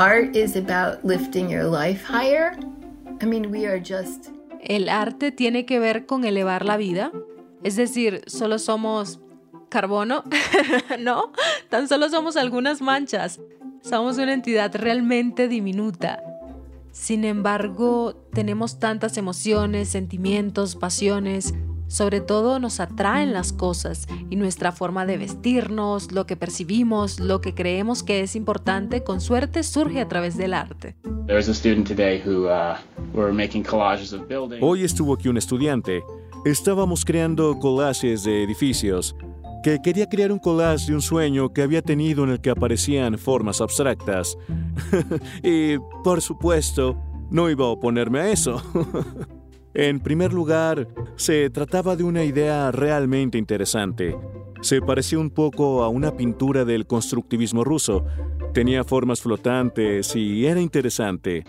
art is about lifting your life higher. I mean, we are just El arte tiene que ver con elevar la vida. Es decir, solo somos carbono. no, tan solo somos algunas manchas. Somos una entidad realmente diminuta. Sin embargo, tenemos tantas emociones, sentimientos, pasiones. Sobre todo nos atraen las cosas y nuestra forma de vestirnos, lo que percibimos, lo que creemos que es importante, con suerte surge a través del arte. Hoy estuvo aquí un estudiante. Estábamos creando collages de edificios que quería crear un collage de un sueño que había tenido en el que aparecían formas abstractas. y, por supuesto, no iba a oponerme a eso. en primer lugar, se trataba de una idea realmente interesante. Se parecía un poco a una pintura del constructivismo ruso. Tenía formas flotantes y era interesante.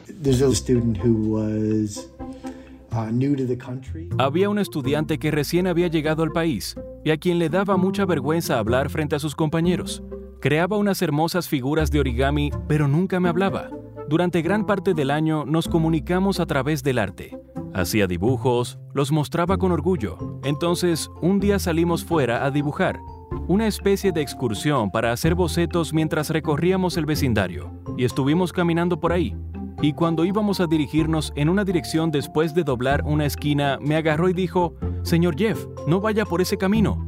Había un estudiante que recién había llegado al país y a quien le daba mucha vergüenza hablar frente a sus compañeros. Creaba unas hermosas figuras de origami, pero nunca me hablaba. Durante gran parte del año nos comunicamos a través del arte. Hacía dibujos, los mostraba con orgullo. Entonces, un día salimos fuera a dibujar, una especie de excursión para hacer bocetos mientras recorríamos el vecindario, y estuvimos caminando por ahí. Y cuando íbamos a dirigirnos en una dirección después de doblar una esquina, me agarró y dijo, Señor Jeff, no vaya por ese camino.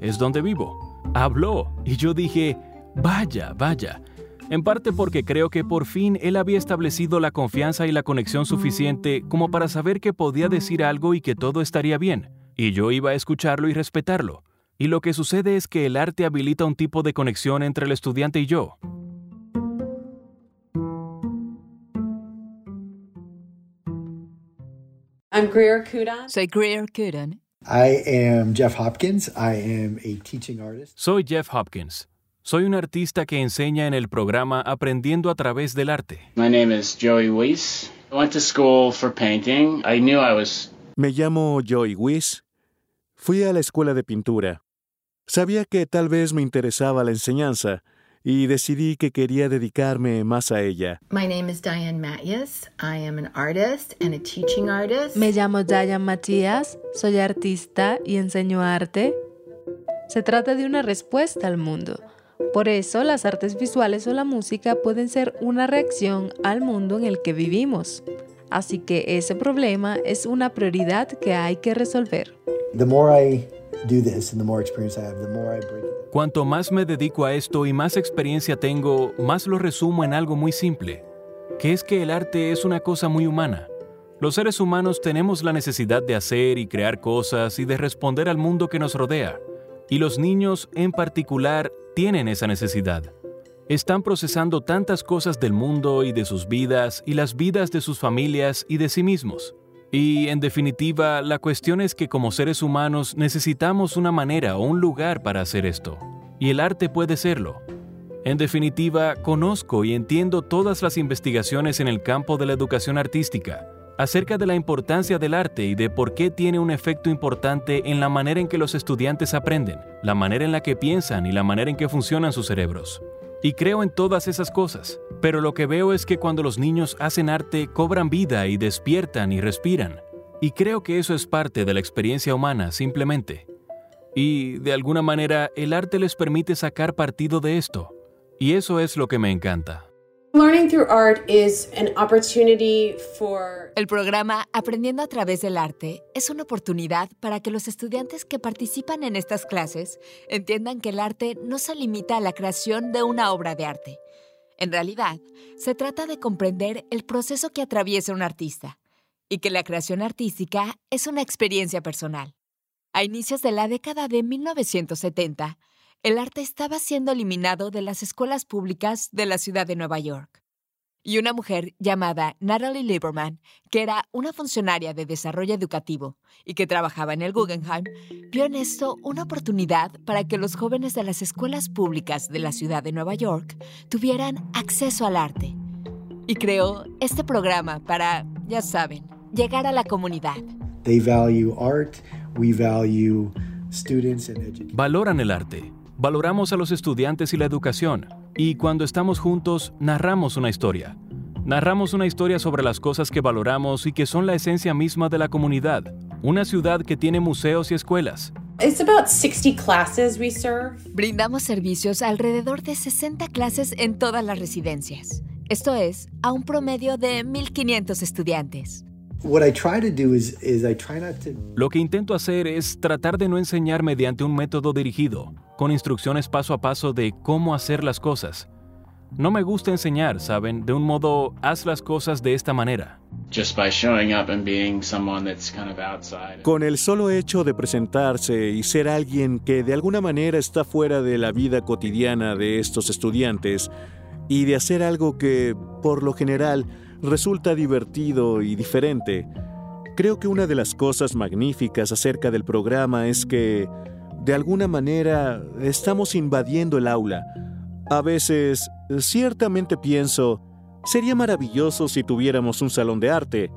Es donde vivo. Habló, y yo dije, vaya, vaya. En parte porque creo que por fin él había establecido la confianza y la conexión suficiente como para saber que podía decir algo y que todo estaría bien, y yo iba a escucharlo y respetarlo. Y lo que sucede es que el arte habilita un tipo de conexión entre el estudiante y yo. I'm Greer Kudon. Soy Greer Kudon. I am Jeff Hopkins. I am a teaching artist. Soy Jeff Hopkins. Soy un artista que enseña en el programa Aprendiendo a través del arte. My name is Joey Weiss. I went to school for painting. I knew I was Me llamo Joey Weiss. Fui a la escuela de pintura. Sabía que tal vez me interesaba la enseñanza y decidí que quería dedicarme más a ella. My name is Diane Matyas. I am an artist and a teaching artist. Me llamo Diane Matías, soy artista y enseño arte. Se trata de una respuesta al mundo. Por eso las artes visuales o la música pueden ser una reacción al mundo en el que vivimos. Así que ese problema es una prioridad que hay que resolver. The more I do this and the more experience I have, the more I break it. Cuanto más me dedico a esto y más experiencia tengo, más lo resumo en algo muy simple, que es que el arte es una cosa muy humana. Los seres humanos tenemos la necesidad de hacer y crear cosas y de responder al mundo que nos rodea. Y los niños, en particular, tienen esa necesidad. Están procesando tantas cosas del mundo y de sus vidas y las vidas de sus familias y de sí mismos. Y, en definitiva, la cuestión es que como seres humanos necesitamos una manera o un lugar para hacer esto. Y el arte puede serlo. En definitiva, conozco y entiendo todas las investigaciones en el campo de la educación artística acerca de la importancia del arte y de por qué tiene un efecto importante en la manera en que los estudiantes aprenden, la manera en la que piensan y la manera en que funcionan sus cerebros. Y creo en todas esas cosas, pero lo que veo es que cuando los niños hacen arte cobran vida y despiertan y respiran. Y creo que eso es parte de la experiencia humana simplemente. Y, de alguna manera, el arte les permite sacar partido de esto. Y eso es lo que me encanta. El programa Aprendiendo a través del arte es una oportunidad para que los estudiantes que participan en estas clases entiendan que el arte no se limita a la creación de una obra de arte. En realidad, se trata de comprender el proceso que atraviesa un artista y que la creación artística es una experiencia personal. A inicios de la década de 1970, el arte estaba siendo eliminado de las escuelas públicas de la ciudad de Nueva York. Y una mujer llamada Natalie Lieberman, que era una funcionaria de desarrollo educativo y que trabajaba en el Guggenheim, vio en esto una oportunidad para que los jóvenes de las escuelas públicas de la ciudad de Nueva York tuvieran acceso al arte. Y creó este programa para, ya saben, llegar a la comunidad. They value art, we value students and education. Valoran el arte, valoramos a los estudiantes y la educación, Y cuando estamos juntos, narramos una historia. Narramos una historia sobre las cosas que valoramos y que son la esencia misma de la comunidad. Una ciudad que tiene museos y escuelas. Brindamos servicios a alrededor de 60 clases en todas las residencias. Esto es, a un promedio de 1.500 estudiantes. Lo que intento hacer es tratar de no enseñar mediante un método dirigido, con instrucciones paso a paso de cómo hacer las cosas. No me gusta enseñar, ¿saben? De un modo, haz las cosas de esta manera. Con el solo hecho de presentarse y ser alguien que de alguna manera está fuera de la vida cotidiana de estos estudiantes y de hacer algo que, por lo general, resulta divertido y diferente, creo que una de las cosas magníficas acerca del programa es que, de alguna manera, estamos invadiendo el aula. A veces Ciertamente pienso, sería maravilloso si tuviéramos un salón de arte,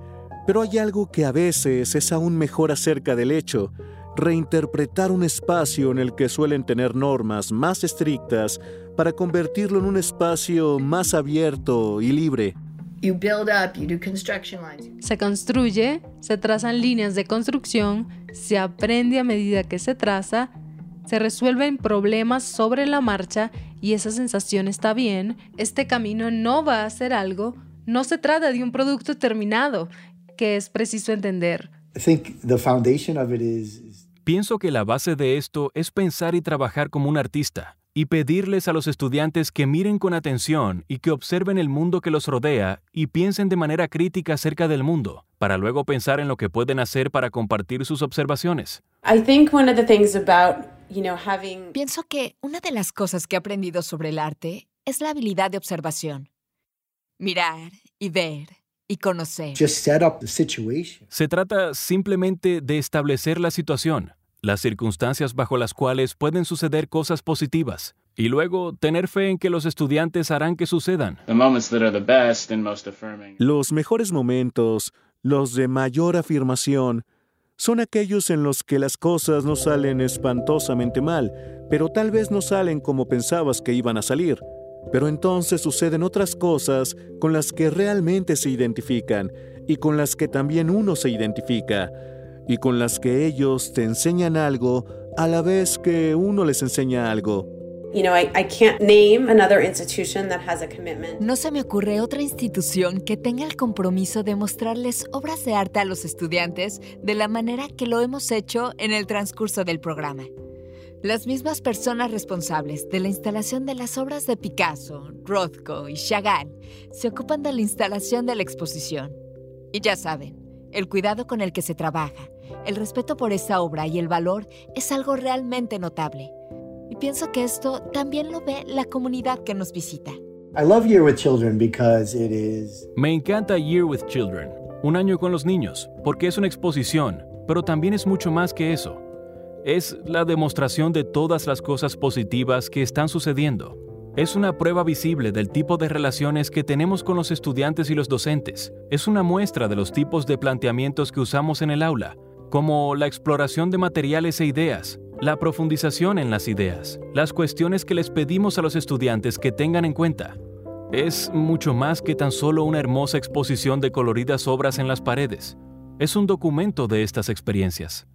pero hay algo que a veces es aún mejor acerca del hecho, reinterpretar un espacio en el que suelen tener normas más estrictas para convertirlo en un espacio más abierto y libre. Se construye, se trazan líneas de construcción, se aprende a medida que se traza, se resuelven problemas sobre la marcha y esa sensación está bien, este camino no va a ser algo, no se trata de un producto terminado, que es preciso entender. Pienso que la base de esto es pensar y trabajar como un artista y pedirles a los estudiantes que miren con atención y que observen el mundo que los rodea y piensen de manera crítica acerca del mundo, para luego pensar en lo que pueden hacer para compartir sus observaciones. Pienso que una de las cosas que he aprendido sobre el arte es la habilidad de observación. Mirar y ver y conocer. Se trata simplemente de establecer la situación, las circunstancias bajo las cuales pueden suceder cosas positivas, y luego tener fe en que los estudiantes harán que sucedan. Los mejores momentos, los de mayor afirmación, son aquellos en los que las cosas no salen espantosamente mal, pero tal vez no salen como pensabas que iban a salir. Pero entonces suceden otras cosas con las que realmente se identifican y con las que también uno se identifica, y con las que ellos te enseñan algo a la vez que uno les enseña algo. No se me ocurre otra institución que tenga el compromiso de mostrarles obras de arte a los estudiantes de la manera que lo hemos hecho en el transcurso del programa. Las mismas personas responsables de la instalación de las obras de Picasso, Rothko y Chagall se ocupan de la instalación de la exposición. Y ya saben, el cuidado con el que se trabaja, el respeto por esa obra y el valor es algo realmente notable. Y pienso que esto también lo ve la comunidad que nos visita. Me encanta Year with Children, un año con los niños, porque es una exposición, pero también es mucho más que eso. Es la demostración de todas las cosas positivas que están sucediendo. Es una prueba visible del tipo de relaciones que tenemos con los estudiantes y los docentes. Es una muestra de los tipos de planteamientos que usamos en el aula, como la exploración de materiales e ideas, la profundización en las ideas, las cuestiones que les pedimos a los estudiantes que tengan en cuenta. Es mucho más que tan solo una hermosa exposición de coloridas obras en las paredes. Es un documento de estas experiencias.